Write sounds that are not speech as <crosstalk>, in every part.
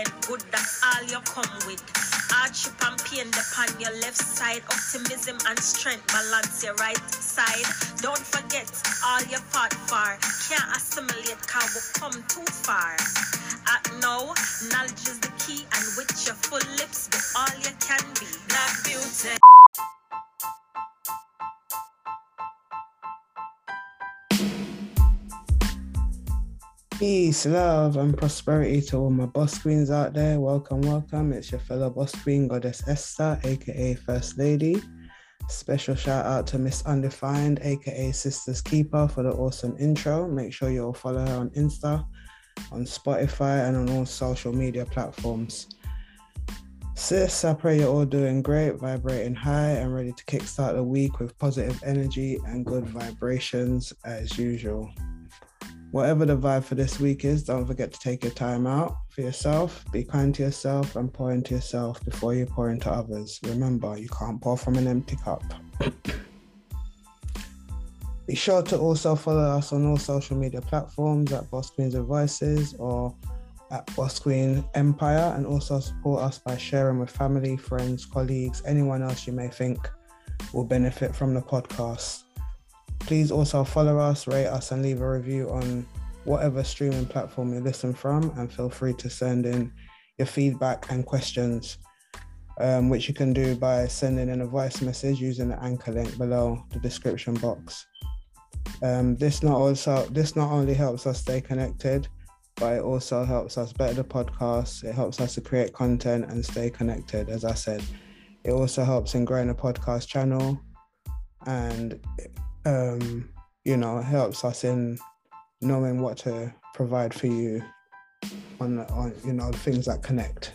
represent good. That's all you come with. Hardship and pain upon your left side. Optimism and strength balance your right side. Don't forget all you fought for. Peace, love, and prosperity to all my boss queens out there. Welcome, welcome. It's your fellow boss queen, Goddess Esther, aka First Lady. Special shout out to Miss Undefined, aka Sisters Keeper, for the awesome intro. Make sure you all follow her on Insta, on Spotify, and on all social media platforms. Sis, I pray you're all doing great, vibrating high, and ready to kickstart the week with positive energy and good vibrations as usual whatever the vibe for this week is, don't forget to take your time out for yourself. Be kind to yourself and pour into yourself before you pour into others. Remember, you can't pour from an empty cup. <coughs> Be sure to also follow us on all social media platforms at Boss Queens Voices or at Boss Queen Empire, and also support us by sharing with family, friends, colleagues, anyone else you may think will benefit from the podcast. Please also follow us, rate us, and leave a review on whatever streaming platform you listen from. And feel free to send in your feedback and questions, um, which you can do by sending in a voice message using the anchor link below the description box. Um, this not also this not only helps us stay connected, but it also helps us better the podcast. It helps us to create content and stay connected. As I said, it also helps in growing a podcast channel, and um, you know, helps us in knowing what to provide for you on, on you know, things that connect.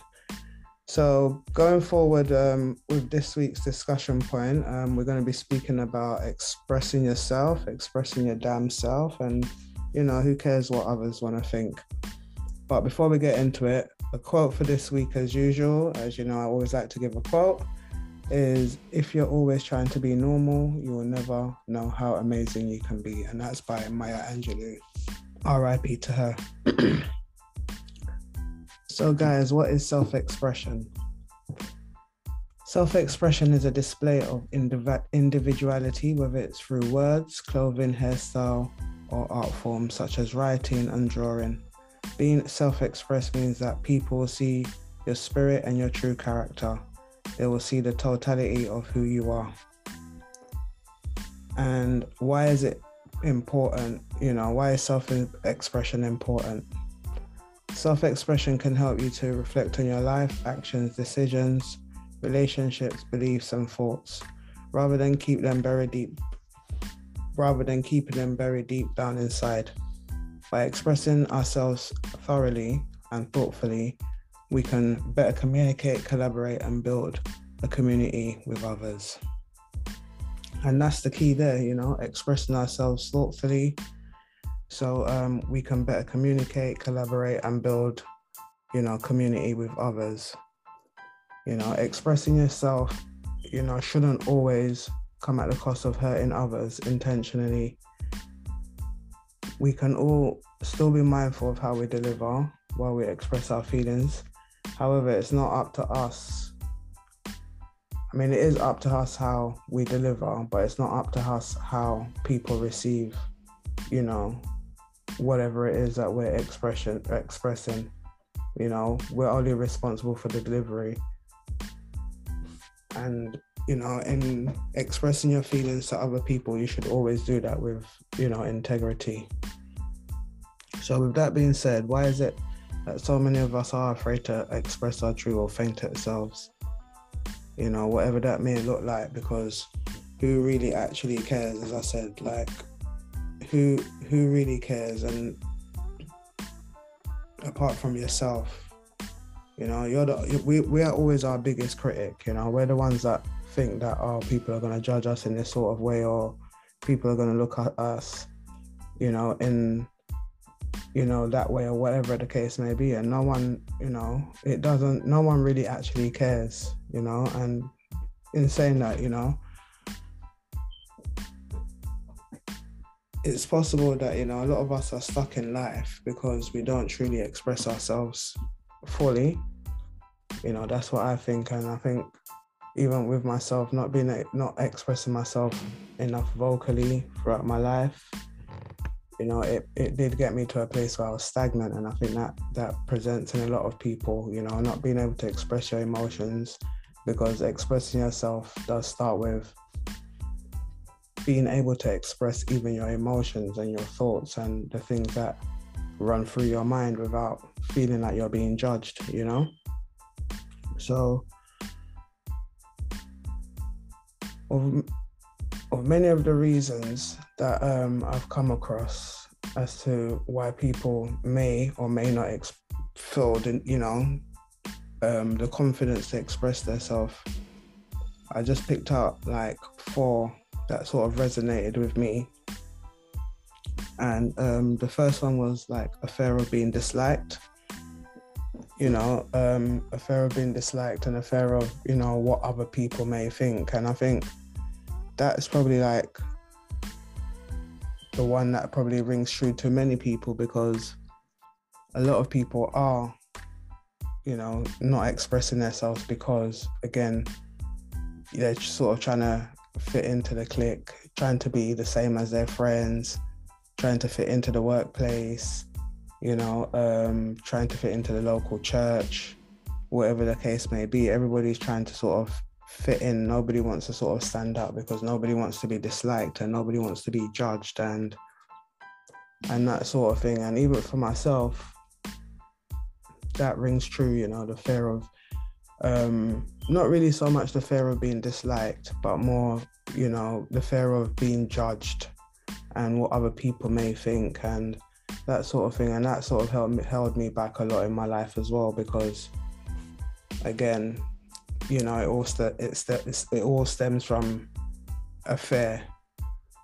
So going forward um, with this week's discussion point, um, we're going to be speaking about expressing yourself, expressing your damn self, and you know who cares what others want to think. But before we get into it, a quote for this week, as usual, as you know, I always like to give a quote is if you're always trying to be normal, you will never know how amazing you can be. And that's by Maya Angelou. RIP to her. <clears throat> so, guys, what is self expression? Self expression is a display of indiv- individuality, whether it's through words, clothing, hairstyle, or art forms such as writing and drawing. Being self expressed means that people see your spirit and your true character they will see the totality of who you are. And why is it important? You know, why is self expression important? Self expression can help you to reflect on your life, actions, decisions, relationships, beliefs, and thoughts, rather than keep them buried deep. Rather than keeping them buried deep down inside. By expressing ourselves thoroughly and thoughtfully, we can better communicate, collaborate, and build a community with others. And that's the key there, you know, expressing ourselves thoughtfully so um, we can better communicate, collaborate, and build, you know, community with others. You know, expressing yourself, you know, shouldn't always come at the cost of hurting others intentionally. We can all still be mindful of how we deliver while we express our feelings However, it's not up to us. I mean, it is up to us how we deliver, but it's not up to us how people receive, you know, whatever it is that we're expression expressing. You know, we're only responsible for the delivery. And you know, in expressing your feelings to other people, you should always do that with, you know, integrity. So, with that being said, why is it that so many of us are afraid to express our true authentic selves. You know, whatever that may look like, because who really actually cares? As I said, like who who really cares? And apart from yourself, you know, you're the we we are always our biggest critic. You know, we're the ones that think that oh people are going to judge us in this sort of way or people are going to look at us you know in you know that way or whatever the case may be. And no one you know it doesn't no one really actually cares you know. And in saying that you know it's possible that you know a lot of us are stuck in life because we don't truly express ourselves fully. You know that's what i think. And i think even with myself not being not expressing myself enough vocally throughout my life you know it, it did get me to a place where i was stagnant and i think that that presents in a lot of people you know not being able to express your emotions because expressing yourself does start with being able to express even your emotions and your thoughts and the things that run through your mind without feeling like you're being judged, you know? So, of many of the reasons that um, I've come across as to why people may or may not ex- feel, the, you know, um, the confidence to express themselves, I just picked out like four that sort of resonated with me. And um, the first one was like a fear of being disliked. You know, um, a fear of being disliked and a fear of, you know, what other people may think. And I think that's probably like the one that probably rings true to many people because a lot of people are, you know, not expressing themselves because, again, they're sort of trying to fit into the clique, trying to be the same as their friends, trying to fit into the workplace, you know, um, trying to fit into the local church, whatever the case may be. Everybody's trying to sort of fit in. Nobody wants to sort of stand out because nobody wants to be disliked and nobody wants to be judged and and that sort of thing. And even for myself, that rings true, you know, the fear of um, not really so much the fear of being disliked, but more, you know, the fear of being judged and what other people may think and that sort of thing. And that sort of held, held me back a lot in my life as well because, again, you know, it all st- it all stems from a fear,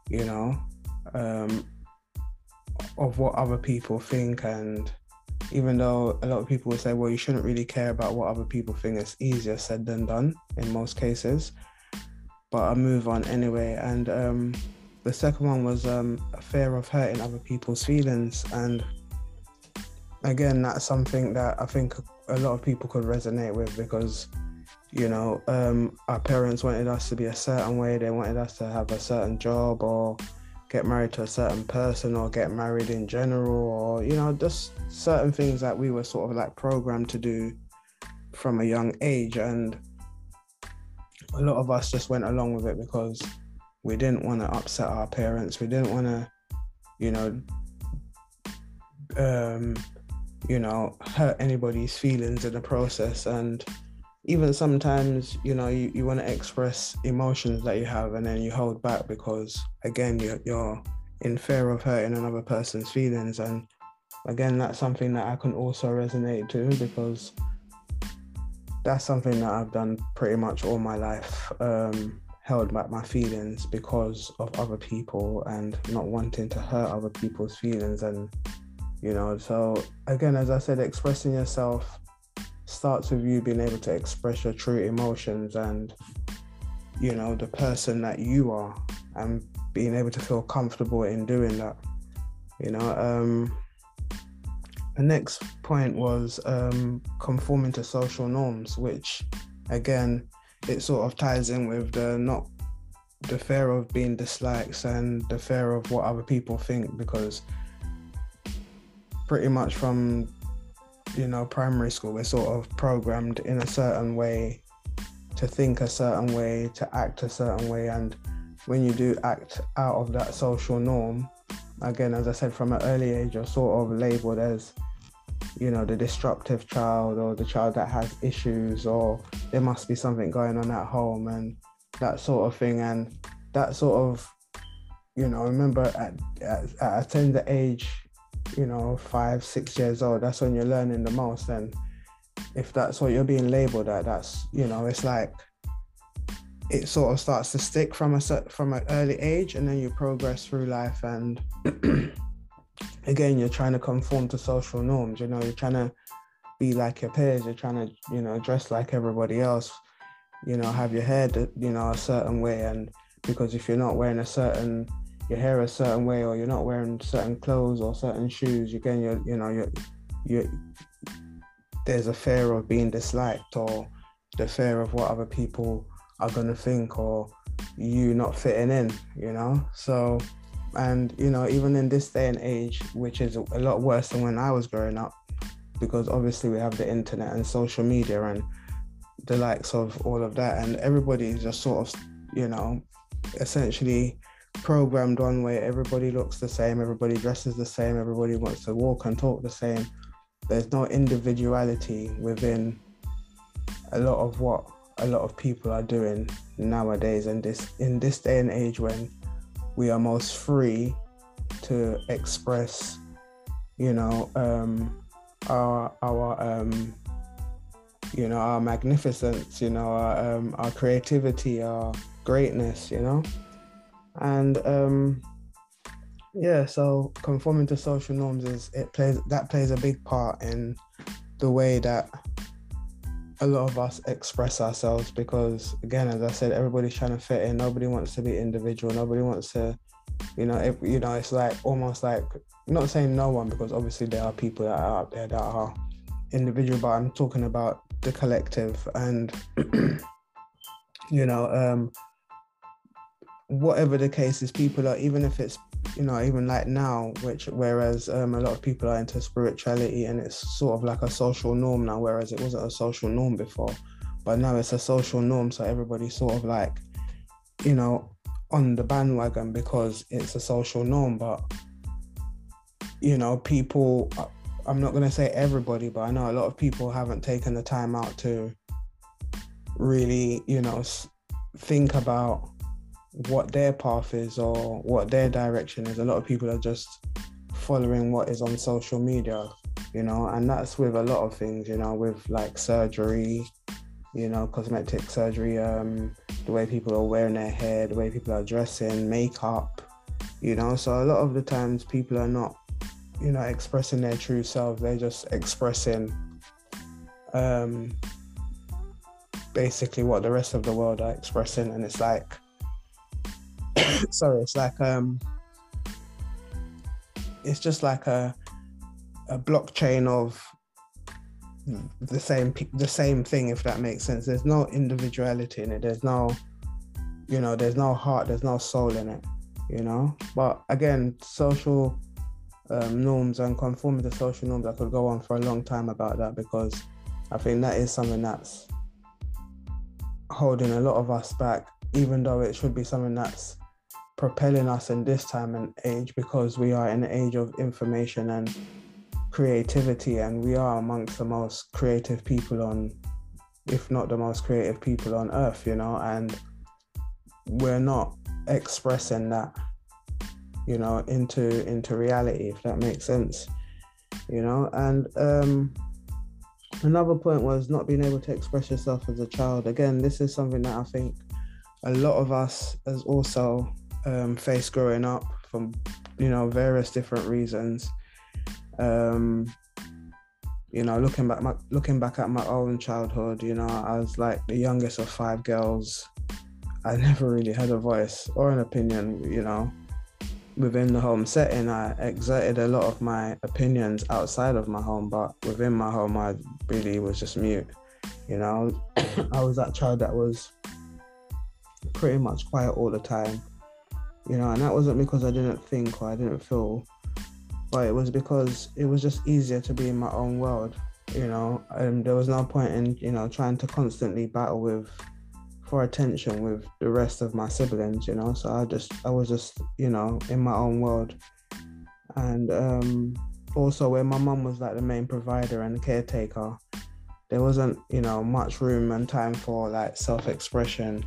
you know, um, of what other people think and even though a lot of people will say, well, you shouldn't really care about what other people think, it's easier said than done in most cases. But I move on anyway. And um, the second one was um, a fear of hurting other people's feelings. And again, that's something that I think a lot of people could resonate with because, you know, um, our parents wanted us to be a certain way, they wanted us to have a certain job or get married to a certain person or get married in general or you know just certain things that we were sort of like programmed to do from a young age. And a lot of us just went along with it because we didn't want to upset our parents. We didn't want to you know um you know hurt anybody's feelings in the process. And even sometimes you know you, you want to express emotions that you have and then you hold back because again you're, you're in fear of hurting another person's feelings. And again that's something that i can also resonate to because that's something that i've done pretty much all my life um, held back my feelings because of other people and not wanting to hurt other people's feelings and you know so again as i said expressing yourself starts with you being able to express your true emotions and you know the person that you are and being able to feel comfortable in doing that you know um the next point was um conforming to social norms which again it sort of ties in with the not the fear of being disliked and the fear of what other people think because pretty much from you know, primary school, we're sort of programmed in a certain way to think a certain way, to act a certain way. And when you do act out of that social norm, again, as I said, from an early age, you're sort of labeled as, you know, the disruptive child or the child that has issues or there must be something going on at home and that sort of thing. And that sort of, you know, remember at, at, at a tender age, you know, five, six years old, that's when you're learning the most. And if that's what you're being labeled at, that's, you know, it's like it sort of starts to stick from a from an early age, and then you progress through life, and <clears throat> again, you're trying to conform to social norms. You know, you're trying to be like your peers. You're trying to, you know, dress like everybody else. You know, have your hair, you know, a certain way, and because if you're not wearing a certain your hair a certain way, or you're not wearing certain clothes or certain shoes, again, you're, you know, you're, you there's a fear of being disliked or the fear of what other people are going to think or you not fitting in, you know? So, and, you know, even in this day and age, which is a lot worse than when I was growing up, because obviously we have the internet and social media and the likes of all of that, and everybody is just sort of, you know, essentially programmed one way. Everybody looks the same, everybody dresses the same, everybody wants to walk and talk the same. There's no individuality within a lot of what a lot of people are doing nowadays and this in this day and age when we are most free to express you know um our our um you know our magnificence you know our um our creativity our greatness you know and um yeah so conforming to social norms is it plays that plays a big part in the way that a lot of us express ourselves because again as i said everybody's trying to fit in. Nobody wants to be individual. Nobody wants to you know if, you know it's like almost like not saying no one because obviously there are people that are out there that are individual but i'm talking about the collective and <clears throat> you know um whatever the case is people are even if it's you know even like now which whereas um, a lot of people are into spirituality and it's sort of like a social norm now whereas it wasn't a social norm before. But now it's a social norm so everybody's sort of like you know on the bandwagon because it's a social norm. But you know people i'm not going to say everybody but i know a lot of people haven't taken the time out to really you know think about what their path is or what their direction is. A lot of people are just following what is on social media, you know, and that's with a lot of things, you know, with like surgery, you know, cosmetic surgery, um, the way people are wearing their hair, the way people are dressing, makeup, you know. So a lot of the times people are not, you know, expressing their true self. They're just expressing um basically what the rest of the world are expressing and it's like <coughs> sorry, it's like um, it's just like a a blockchain of the same the same thing if that makes sense. There's no individuality in it. There's no you know there's no heart there's no soul in it you know? But again social um, norms and conforming to social norms i could go on for a long time about that because i think that is something that's holding a lot of us back even though it should be something that's propelling us in this time and age because we are in an age of information and creativity and we are amongst the most creative people on if not the most creative people on earth you know and we're not expressing that you know into into reality if that makes sense you know. And um another point was not being able to express yourself as a child. Again this is something that i think a lot of us as also um, faced growing up from you know various different reasons. Um, you know, looking back, my, looking back at my own childhood, you know, I was like the youngest of five girls. I <laughs> never really had a voice or an opinion, you know. Within the home setting, I exerted a lot of my opinions outside of my home, but within my home, I really was just mute. You know, <coughs> I was that child that was pretty much quiet all the time you know, and that wasn't because I didn't think or I didn't feel, but it was because it was just easier to be in my own world, you know, and there was no point in, you know, trying to constantly battle with for attention with the rest of my siblings, you know. So I just I was just, you know, in my own world. And um also where my mum was like the main provider and caretaker, there wasn't, you know, much room and time for like self expression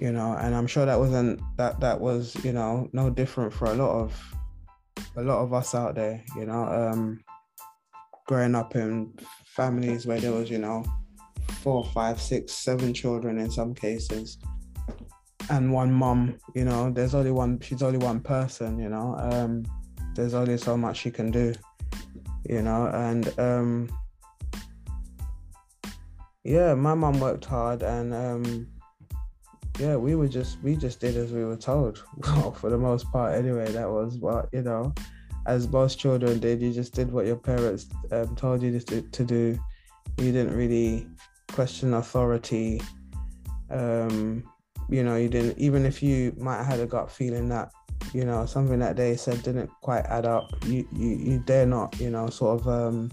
you know and i'm sure that wasn't that that was you know no different for a lot of a lot of us out there you know um growing up in families where there was you know four, five, six, seven children in some cases, and one mom. You know, there's only one. She's only one person. You know, um, there's only so much she can do. You know, and um, yeah, my mom worked hard, and um, yeah, we were just we just did as we were told. <laughs> Well, for the most part, anyway. That was what you know, as most children did. You just did what your parents um, told you to, to do. You didn't really question authority. Um, you know, you didn't even if you might have had a gut feeling that you know something that they said didn't quite add up. You you you dare not you know sort of um,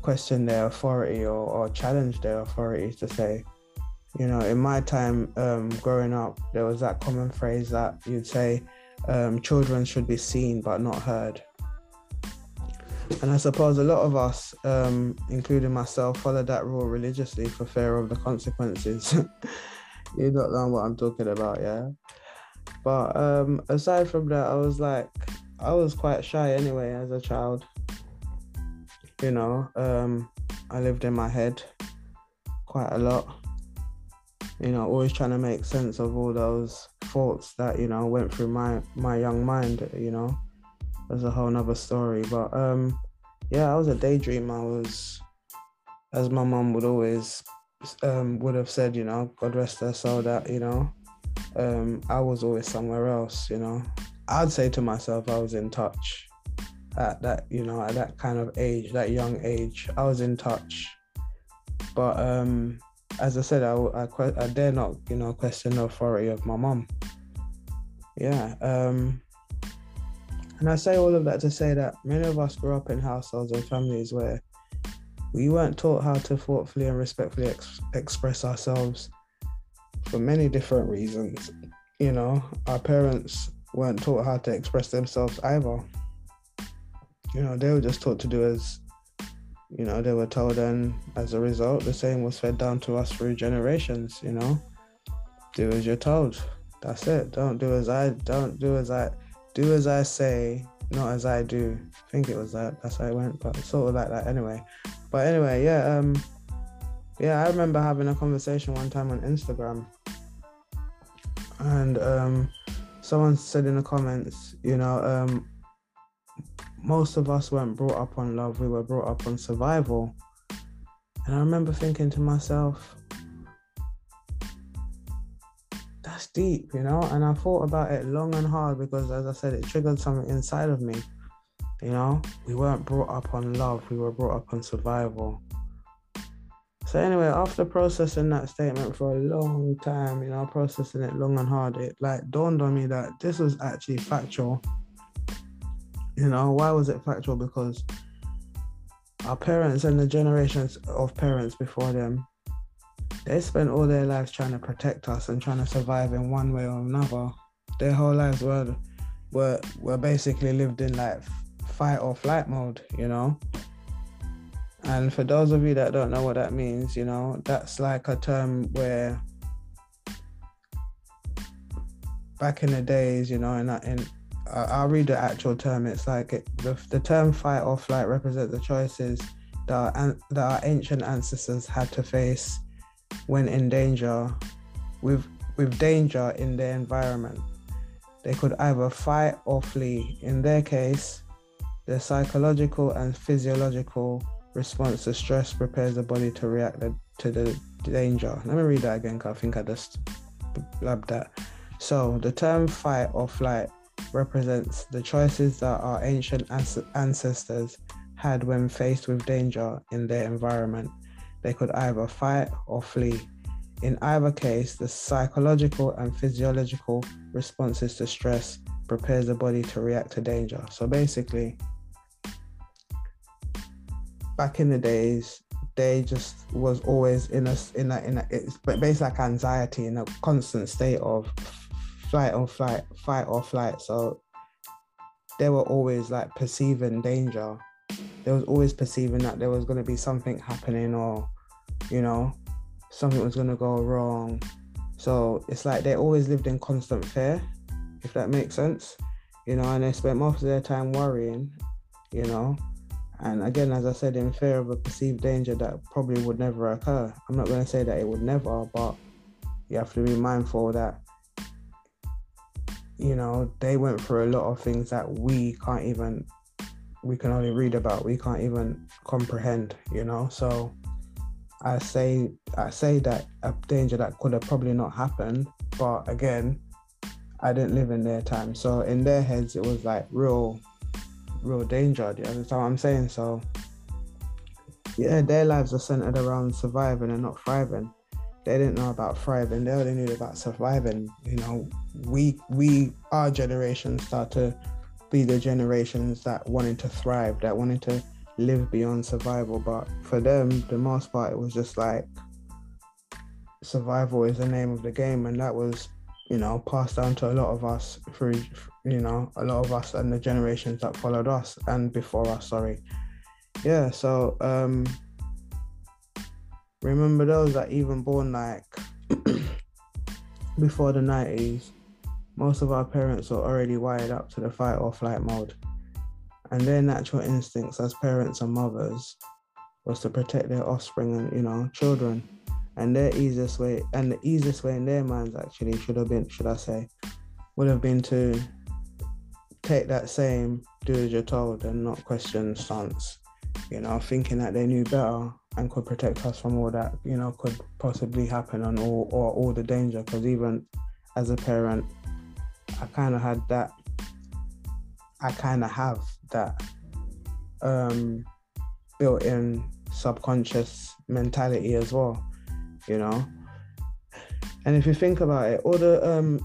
question their authority or, or challenge their authority to say you know, in my time um, growing up, there was that common phrase that you'd say, um, children should be seen but not heard. And I suppose a lot of us, um, including myself, followed that rule religiously for fear of the consequences. <laughs> you don't know what I'm talking about, yeah? But um, aside from that, I was like, I was quite shy anyway as a child. You know, um, I lived in my head quite a lot you know, always trying to make sense of all those thoughts that, you know, went through my my young mind, you know. There's a whole nother story. But um yeah, I was a daydream. I was as my mom would always um would have said, you know, God rest her soul that, you know, um I was always somewhere else, you know. I'd say to myself I was in touch at that, you know, at that kind of age, that young age. I was in touch. But um as I said, I, I, I dare not, you know, question the authority of my mom. Yeah. Um, and I say all of that to say that many of us grew up in households and families where we weren't taught how to thoughtfully and respectfully ex- express ourselves for many different reasons. You know, our parents weren't taught how to express themselves either. You know, they were just taught to do as you know they were told and as a result the same was fed down to us through generations you know. Do as you're told. That's it. Don't do as i don't do as i do as i say not as i do. I think it was that that's how it went but sort of like that anyway. But anyway yeah um yeah i remember having a conversation one time on instagram. And um someone said in the comments you know um most of us weren't brought up on love, we were brought up on survival. And I remember thinking to myself, that's deep, you know? And I thought about it long and hard because, as I said, it triggered something inside of me. You know, we weren't brought up on love, we were brought up on survival. So, anyway, after processing that statement for a long time, you know, processing it long and hard, it like dawned on me that this was actually factual you know, why was it factual? Because our parents and the generations of parents before them, they spent all their lives trying to protect us and trying to survive in one way or another. Their whole lives were were were basically lived in like fight or flight mode, you know. And for those of you that don't know what that means, you know, that's like a term where back in the days, you know, in in I'll read the actual term. It's like it, the, the term fight or flight represent the choices that our, that our ancient ancestors had to face when in danger, with with danger in their environment. They could either fight or flee. In their case, the psychological and physiological response to stress prepares the body to react to the danger. Let me read that again because I think I just blabbed that. So the term fight or flight represents the choices that our ancient ancestors had when faced with danger in their environment. They could either fight or flee. In either case, the psychological and physiological responses to stress prepares the body to react to danger. So basically, back in the days, they just was always in a in a in a it's basically like anxiety in a constant state of flight or flight, fight or flight. So they were always like perceiving danger. They was always perceiving that there was going to be something happening or, you know, something was going to go wrong. So it's like they always lived in constant fear, if that makes sense, you know, and they spent most of their time worrying, you know, And again, as I said, in fear of a perceived danger that probably would never occur. I'm not going to say that it would never, but you have to be mindful that, you know, they went through a lot of things that we can't even, we can only read about, we can't even comprehend, you know? So I say, I say that a danger that could have probably not happened, but again, I didn't live in their time. So in their heads, it was like real real danger. Do you understand what I'm saying? So yeah, their lives are centered around surviving and not thriving. They didn't know about thriving. They only knew about surviving. You know, we we our generation start to be the generations that wanted to thrive, that wanted to live beyond survival. But for them, the most part, it was just like survival is the name of the game, and that was you know, passed down to a lot of us through, you know, a lot of us and the generations that followed us and before us, sorry. Yeah, so um remember those that even born like <clears throat> before the 90s, most of our parents were already wired up to the fight or flight mode. And their natural instincts as parents and mothers was to protect their offspring and, you know, children and their easiest way and the easiest way in their minds actually should have been should i say would have been to take that same do as you're told and not question stance you know thinking that they knew better and could protect us from all that you know could possibly happen and all or all the danger because even as a parent i kind of had that i kind of have that um built in subconscious mentality as well you know. And if you think about it, all the um,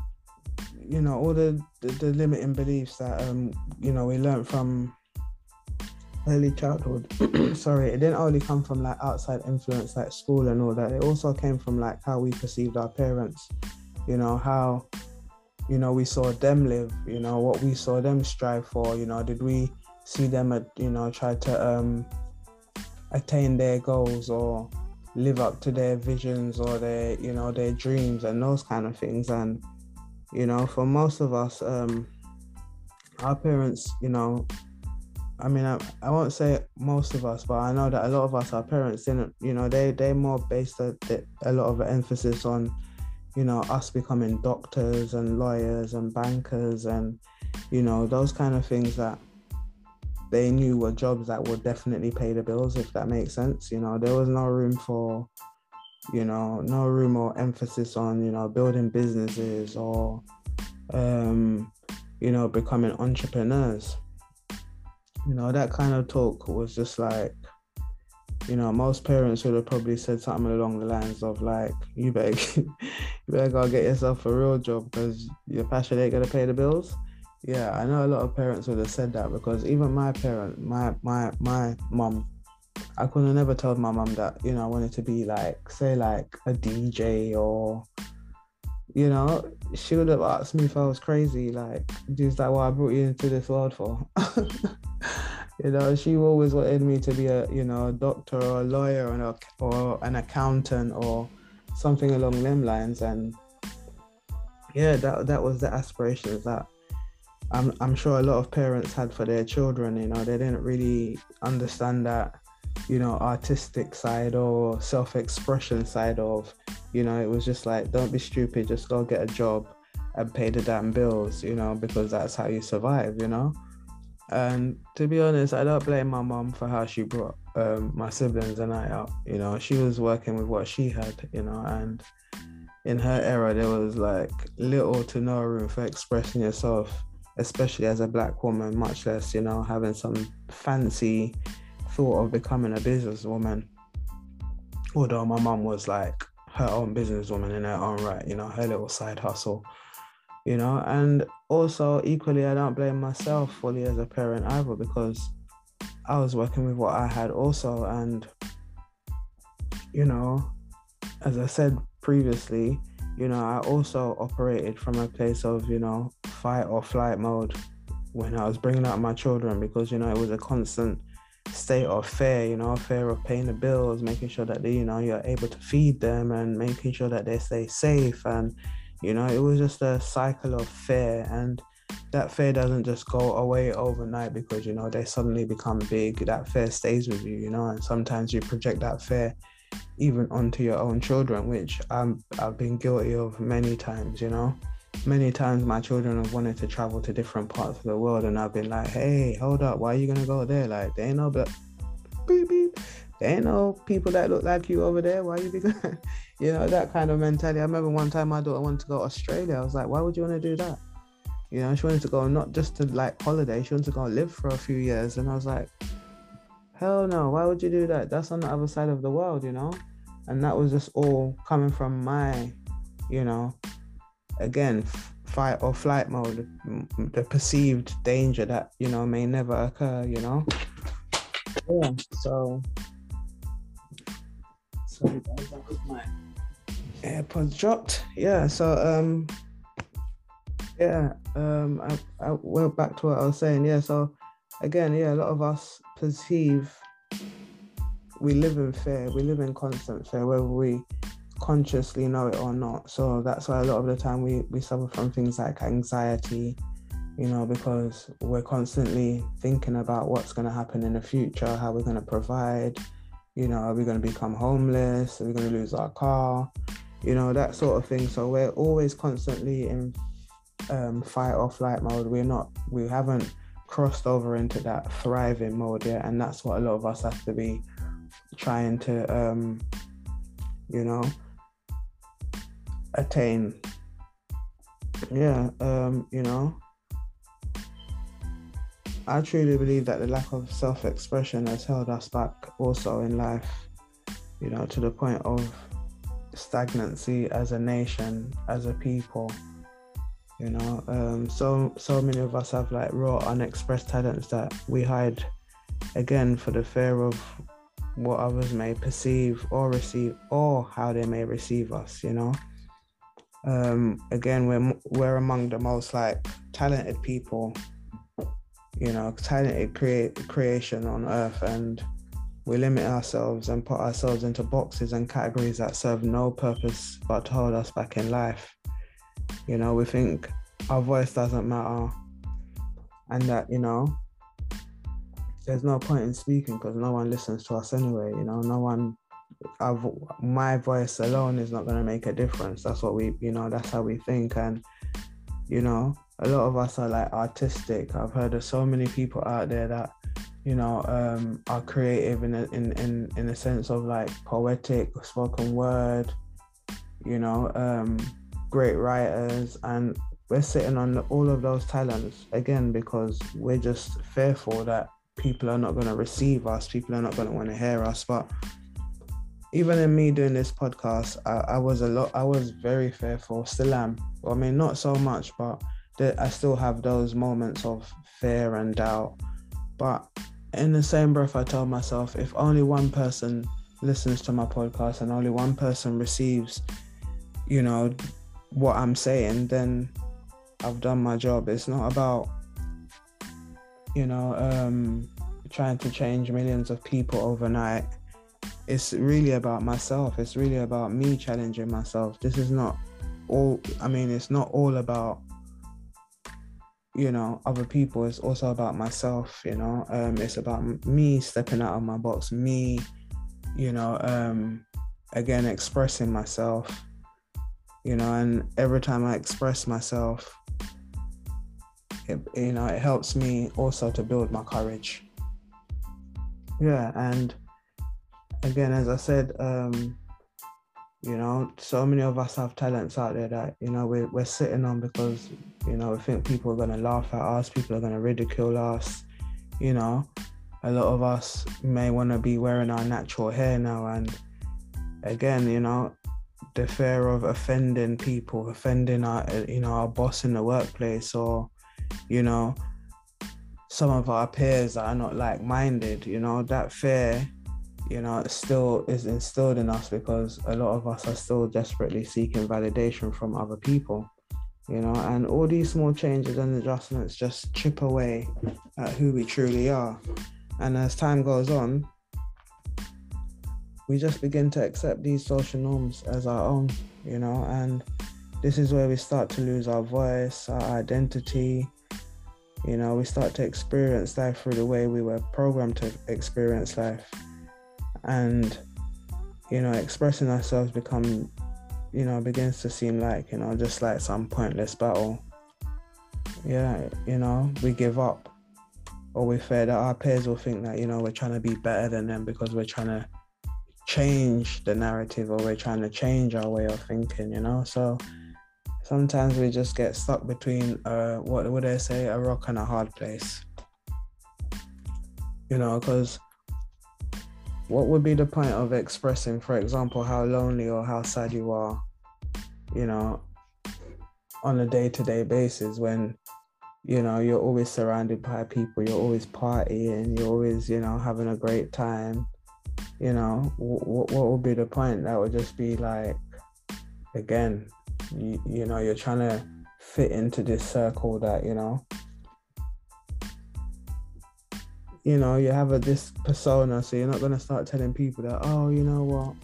you know, all the the, the limiting beliefs that um, you know, we learned from early childhood. <clears throat> Sorry, it didn't only come from like outside influence like school and all that. It also came from like how we perceived our parents. You know how you know we saw them live. You know what we saw them strive for. You know, did we see them at you know try to um attain their goals or live up to their visions or their you know their dreams and those kind of things and you know for most of us um our parents you know i mean i, I won't say most of us but i know that a lot of us our parents didn't you know they they more based a, a lot of emphasis on you know us becoming doctors and lawyers and bankers and you know those kind of things that they knew were jobs that would definitely pay the bills, if that makes sense. You know, there was no room for, you know, no room or emphasis on, you know, building businesses or, um, you know, becoming entrepreneurs. You know, that kind of talk was just like, you know, most parents would have probably said something along the lines of like, you better, <laughs> you better go get yourself a real job because your passion ain't gonna pay the bills. Yeah, I know a lot of parents would have said that because even my parent, my my my mom, I could have never told my mom that you know I wanted to be like say like a DJ or you know she would have asked me if I was crazy like just like what I brought you into this world for. <laughs> you know she always wanted me to be a you know a doctor or a lawyer or or an accountant or something along them lines. And yeah that that was the aspirations that I'm, I'm sure a lot of parents had for their children you know. They didn't really understand that you know artistic side or self-expression side of you know it was just like don't be stupid just go get a job and pay the damn bills you know because that's how you survive you know and to be honest i don't blame my mom for how she brought um, my siblings and i up you know she was working with what she had you know and in her era there was like little to no room for expressing yourself especially as a black woman, much less, you know, having some fancy thought of becoming a businesswoman. Although my mom was like her own businesswoman in her own right, you know, her little side hustle, you know, and also equally, I don't blame myself fully as a parent either because I was working with what I had also. And, you know, as I said previously, you know, I also operated from a place of, you know, fight or flight mode when I was bringing up my children because, you know, it was a constant state of fear, you know, fear of paying the bills, making sure that, they, you know, you're able to feed them and making sure that they stay safe. And, you know, it was just a cycle of fear. And that fear doesn't just go away overnight because you know they suddenly become big. That fear stays with you you know and sometimes you project that fear even onto your own children which I'm, i've been guilty of many times you know. Many times my children have wanted to travel to different parts of the world and i've been like hey hold up why are you gonna go there? Like they ain't no but beep beep. They ain't no people that look like you over there. Why are you be <laughs> you know that kind of mentality i remember one time my daughter wanted to go to australia i was like why would you want to do that you know, she wanted to go not just to like holiday, she wanted to go live for a few years. And I was like, hell no, why would you do that? That's on the other side of the world, you know? And that was just all coming from my, you know, again, fight or flight mode, the perceived danger that, you know, may never occur, you know? Yeah, so. Guys, that was my AirPods dropped. Yeah, so um yeah, um, I, I went back to what I was saying. Yeah, so again, yeah, a lot of us perceive we live in fear, we live in constant fear, whether we consciously know it or not. So that's why a lot of the time we, we suffer from things like anxiety, you know, because we're constantly thinking about what's going to happen in the future, how we're going to provide, you know, are we going to become homeless? Are we going to lose our car? You know, that sort of thing. So we're always constantly in um, fight or flight mode. We're not, we haven't crossed over into that thriving mode yet, and that's what a lot of us have to be trying to, um, you know, attain. Yeah, um, you know, I truly believe that the lack of self expression has held us back also in life, you know, to the point of stagnancy as a nation, as a people you know? Um, so so many of us have like raw unexpressed talents that we hide again for the fear of what others may perceive or receive or how they may receive us you know? Um, again we're we're among the most like talented people you know talented create creation on earth and we limit ourselves and put ourselves into boxes and categories that serve no purpose but to hold us back in life you know, we think our voice doesn't matter and that, you know, there's no point in speaking because no one listens to us anyway, you know, no one I've, my voice alone is not going to make a difference. That's what we, you know, that's how we think. And, you know, a lot of us are like artistic. I've heard of so many people out there that, you know, um, are creative in a, in, in, in a sense of like poetic, spoken word, you know, um, great writers, and we're sitting on all of those talents again because we're just fearful that people are not going to receive us, people are not going to want to hear us. But even in me doing this podcast, I, I, was a lot, I was very fearful, still am. I mean, not so much, but I still have those moments of fear and doubt. But in the same breath, I tell myself if only one person listens to my podcast and only one person receives, you know, what I'm saying, then I've done my job. It's not about, you know, um, trying to change millions of people overnight. It's really about myself. It's really about me challenging myself. This is not all, I mean, it's not all about, you know, other people. It's also about myself, you know. Um, it's about me stepping out of my box, me, you know, um, again, expressing myself you know, and every time I express myself, it, you know, it helps me also to build my courage. Yeah, and again, as I said, um, you know, so many of us have talents out there that, you know, we're, we're sitting on because, you know, we think people are going to laugh at us, people are going to ridicule us, you know. A lot of us may want to be wearing our natural hair now, and again, you know, the fear of offending people, offending our, you know, our boss in the workplace, or, you know, some of our peers that are not like-minded. You know, that fear, you know, it still is instilled in us because a lot of us are still desperately seeking validation from other people. You know, and all these small changes and adjustments just chip away at who we truly are. And as time goes on, we just begin to accept these social norms as our own, you know, and this is where we start to lose our voice, our identity, You know, we start to experience life through the way we were programmed to experience life. And, you know, expressing ourselves become, you know, begins to seem like, you know, just like some pointless battle. Yeah, you know, we give up. Or we fear that our peers will think that, you know, we're trying to be better than them because we're trying to change the narrative or we're trying to change our way of thinking, you know? So sometimes we just get stuck between uh what would I say, a rock and a hard place. You know, because what would be the point of expressing, for example, how lonely or how sad you are, you know, on a day to day basis when, you know, you're always surrounded by people, you're always partying, you're always, you know, having a great time. You know, what, what would be the point? That would just be like, again, you, you know you're trying to fit into this circle that you know you know you have a this persona so you're not going to start telling people that oh you know what?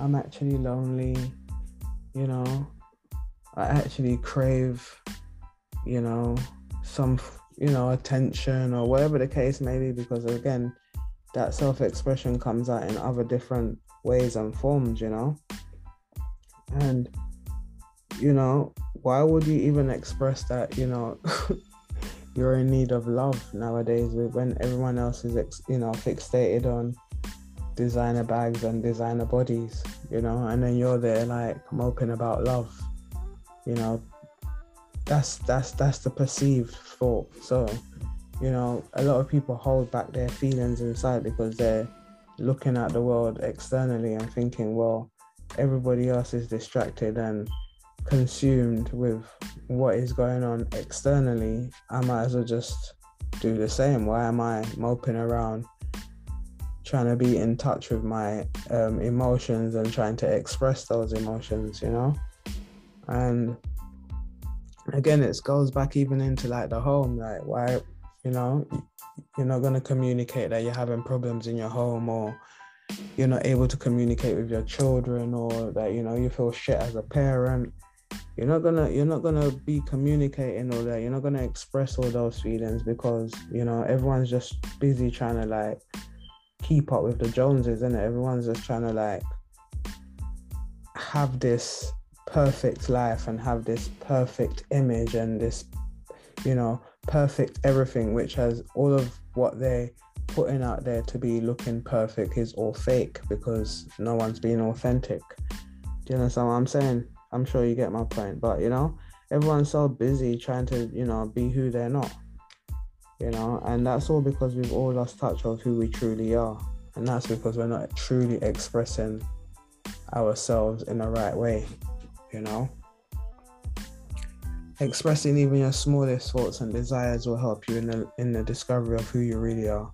I'm actually lonely you know? I actually crave you know some you know attention or whatever the case may be because again that self-expression comes out in other different ways and forms you know? And you know, why would you even express that, you know, <laughs> you're in need of love nowadays when everyone else is, you know, fixated on designer bags and designer bodies, you know, and then you're there like moping about love, you know, that's that's that's the perceived thought. So, you know, a lot of people hold back their feelings inside because they're looking at the world externally and thinking, well, everybody else is distracted and consumed with what is going on externally, I might as well just do the same. Why am I moping around trying to be in touch with my um, emotions and trying to express those emotions, you know? And again, it goes back even into like the home, like why, you know, you're not going to communicate that you're having problems in your home or you're not able to communicate with your children or that, you know, you feel shit as a parent you're not gonna you're not gonna be communicating all that. You're not gonna express all those feelings because you know everyone's just busy trying to like keep up with the joneses and everyone's just trying to like have this perfect life and have this perfect image and this you know perfect everything which has all of what they putting out there to be looking perfect is all fake because no one's being authentic. Do you understand what i'm saying I'm sure you get my point. But you know, everyone's so busy trying to, you know, be who they're not. You know, and that's all because we've all lost touch of who we truly are. And that's because we're not truly expressing ourselves in the right way, you know. Expressing even your smallest thoughts and desires will help you in the in the discovery of who you really are.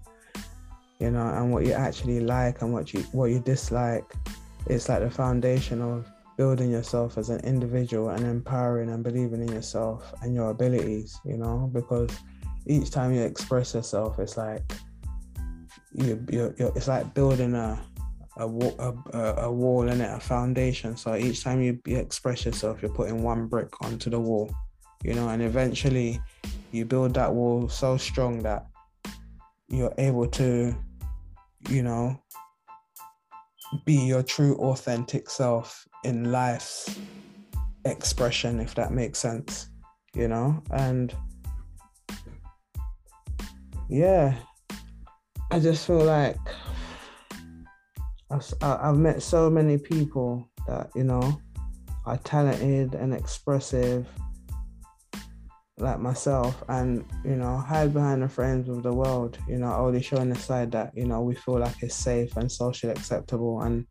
You know, and what you actually like and what you what you dislike. It's like the foundation of building yourself as an individual and empowering and believing in yourself and your abilities, you know, because each time you express yourself, it's like you, you're, you're it's like building a a, a, a wall in it, a foundation. So each time you, you express yourself, you're putting one brick onto the wall, you know, and eventually you build that wall so strong that you're able to, you know, be your true authentic self in life's expression, if that makes sense, you know? And yeah, I just feel like I've met so many people that, you know, are talented and expressive like myself and you know hide behind the frames of the world you know only showing the side that you know we feel like it's safe and socially acceptable and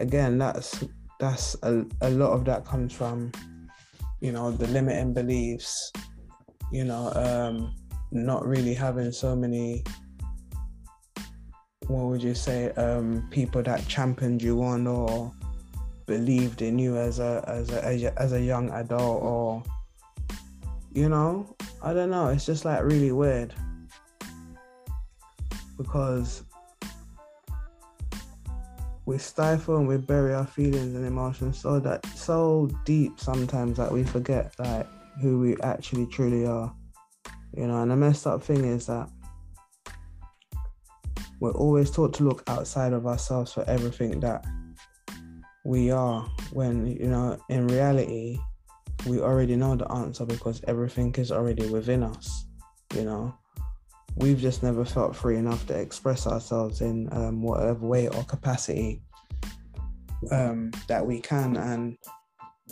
again that's that's a, a lot of that comes from you know the limiting beliefs you know um not really having so many what would you say um people that championed you on or believed in you as a as a as a young adult or you know i don't know. It's just like really weird. Because we stifle and we bury our feelings and emotions so that so deep sometimes that we forget like who we actually truly are You know, and the messed up thing is that we're always taught to look outside of ourselves for everything that we are when you know in reality we already know the answer because everything is already within us you know we've just never felt free enough to express ourselves in um, whatever way or capacity um, that we can. And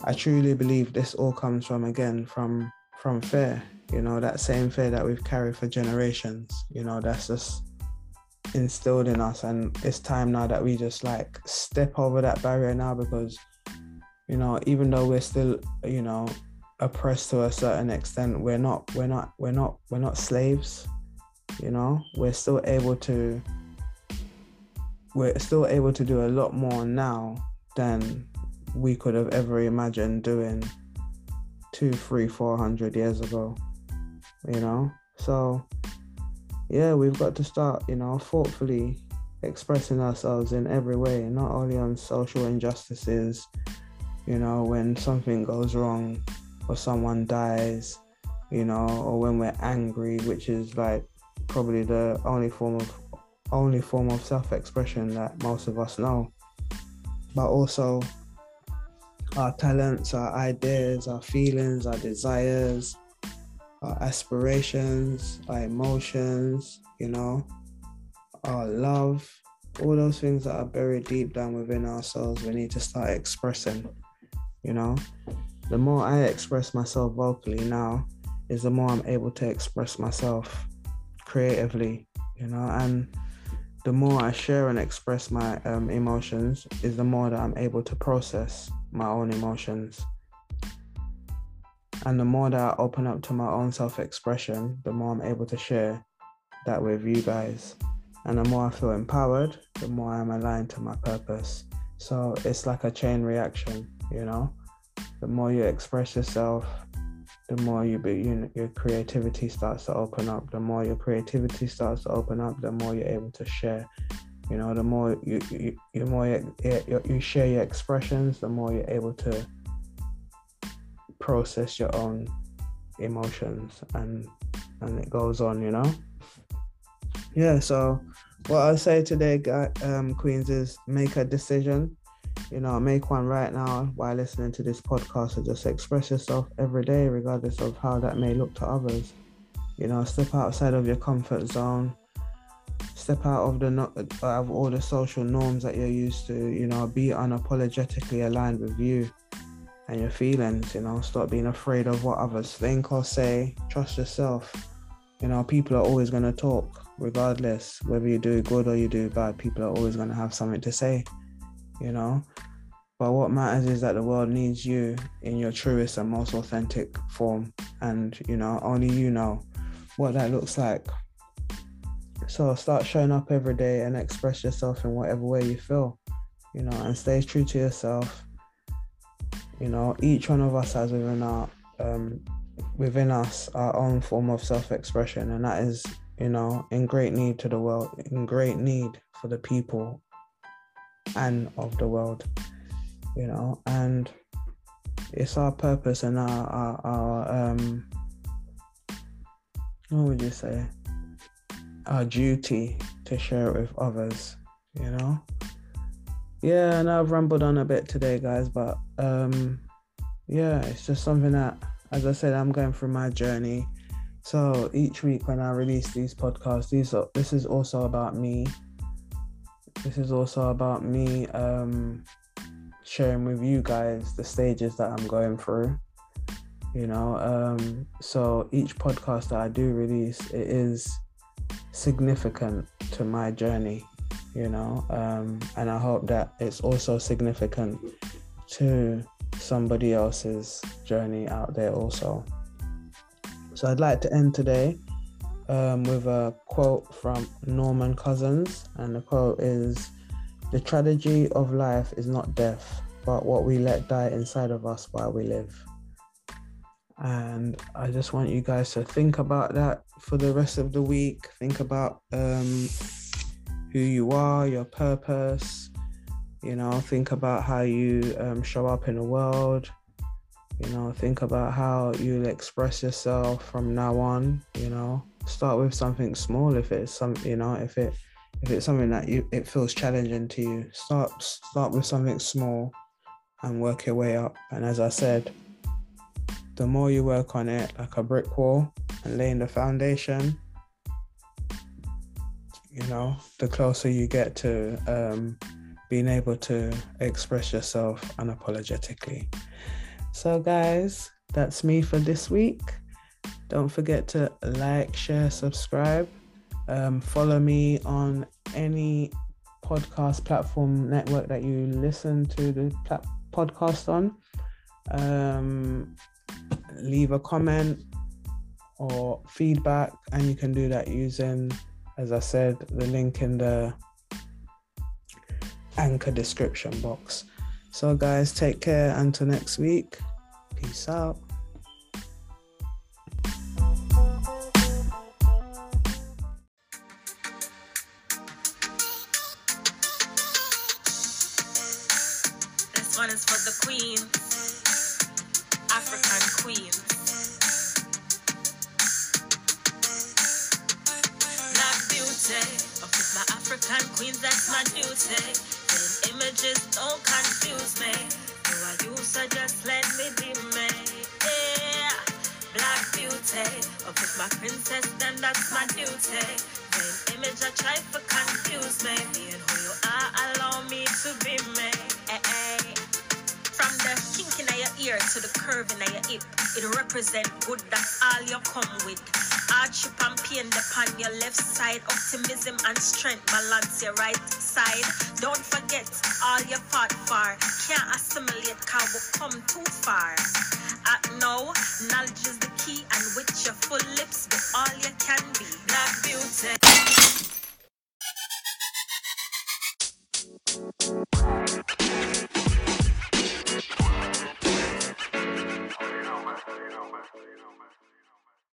i truly believe this all comes from again from from fear you know that same fear that we've carried for generations you know that's just instilled in us. And it's time now that we just like step over that barrier now because you know even though we're still you know oppressed to a certain extent we're not we're not we're not we're not slaves you know? We're still able to we're still able to do a lot more now than we could have ever imagined doing two three four hundred years ago you know? So yeah, we've got to start, you know, thoughtfully expressing ourselves in every way, not only on social injustices, you know, when something goes wrong or someone dies, you know, or when we're angry, which is like probably the only form of only form of self-expression that most of us know. But also our talents, our ideas, our feelings, our desires, our aspirations, our emotions, you know, our love, all those things that are buried deep down within ourselves, we need to start expressing, you know. The more I express myself vocally now, is the more I'm able to express myself creatively, you know, and the more I share and express my um, emotions, is the more that I'm able to process my own emotions. And the more that I open up to my own self expression, the more I'm able to share that with you guys. And the more I feel empowered, the more I'm aligned to my purpose. So it's like a chain reaction, you know? The more you express yourself, the more you be you, your creativity starts to open up. The more your creativity starts to open up, the more you're able to share. You know, the more you you, you more you, you share your expressions, the more you're able to process your own emotions and and it goes on you know yeah so what i say today um queens is make a decision you know make one right now while listening to this podcast and just express yourself every day regardless of how that may look to others you know step outside of your comfort zone step out of the of all the social norms that you're used to you know be unapologetically aligned with you and your feelings, you know, stop being afraid of what others think or say. Trust yourself. You know, people are always going to talk, regardless whether you do good or you do bad. People are always going to have something to say, you know. But what matters is that the world needs you in your truest and most authentic form. And, you know, only you know what that looks like. So start showing up every day and express yourself in whatever way you feel, you know, and stay true to yourself you know, each one of us has within our um, within us our own form of self-expression, and that is, you know, in great need to the world, in great need for the people and of the world, you know, and it's our purpose and our our, our um, what would you say, our duty to share it with others, you know yeah, and I've rambled on a bit today, guys, but um, yeah, it's just something that, as I said, I'm going through my journey. So each week when I release these podcasts, these are, this is also about me. This is also about me um, sharing with you guys the stages that I'm going through. You know, um, so each podcast that I do release, it is significant to my journey you know, um, and I hope that it's also significant to somebody else's journey out there also. So I'd like to end today um, with a quote from Norman Cousins, and the quote is The tragedy of life is not death, but what we let die inside of us while we live. And I just want you guys to think about that for the rest of the week. Think about um, who you are, your purpose. You know, think about how you um, show up in the world. You know, think about how you'll express yourself from now on. You know, start with something small if it's some, you know, if it if it's something that you it feels challenging to you, start start with something small and work your way up. And as I said, the more you work on it like a brick wall and laying the foundation, you know, the closer you get to um, being able to express yourself unapologetically. So, guys, that's me for this week. Don't forget to like, share, subscribe. Um, follow me on any podcast platform network that you listen to the plat- podcast on. Um, leave a comment or feedback, and you can do that using, as I said, the link in the anchor description box. So, guys, take care until next week. Peace out. Queen, African queen. Black beauty, up with my African queens, that's my duty. Then images don't confuse me. Who I you, so just let me be me. Yeah, black beauty, up with my princess, then that's my duty. Then image I try curve in your hip, it represent good. That's all you come with. Hardship and pain upon your left side. Optimism and strength balance your right side. Don't forget all you fought for. Can't assimilate cause we come too far. At now, knowledge is the key, and with your full lips, be all you can be. Black beauty.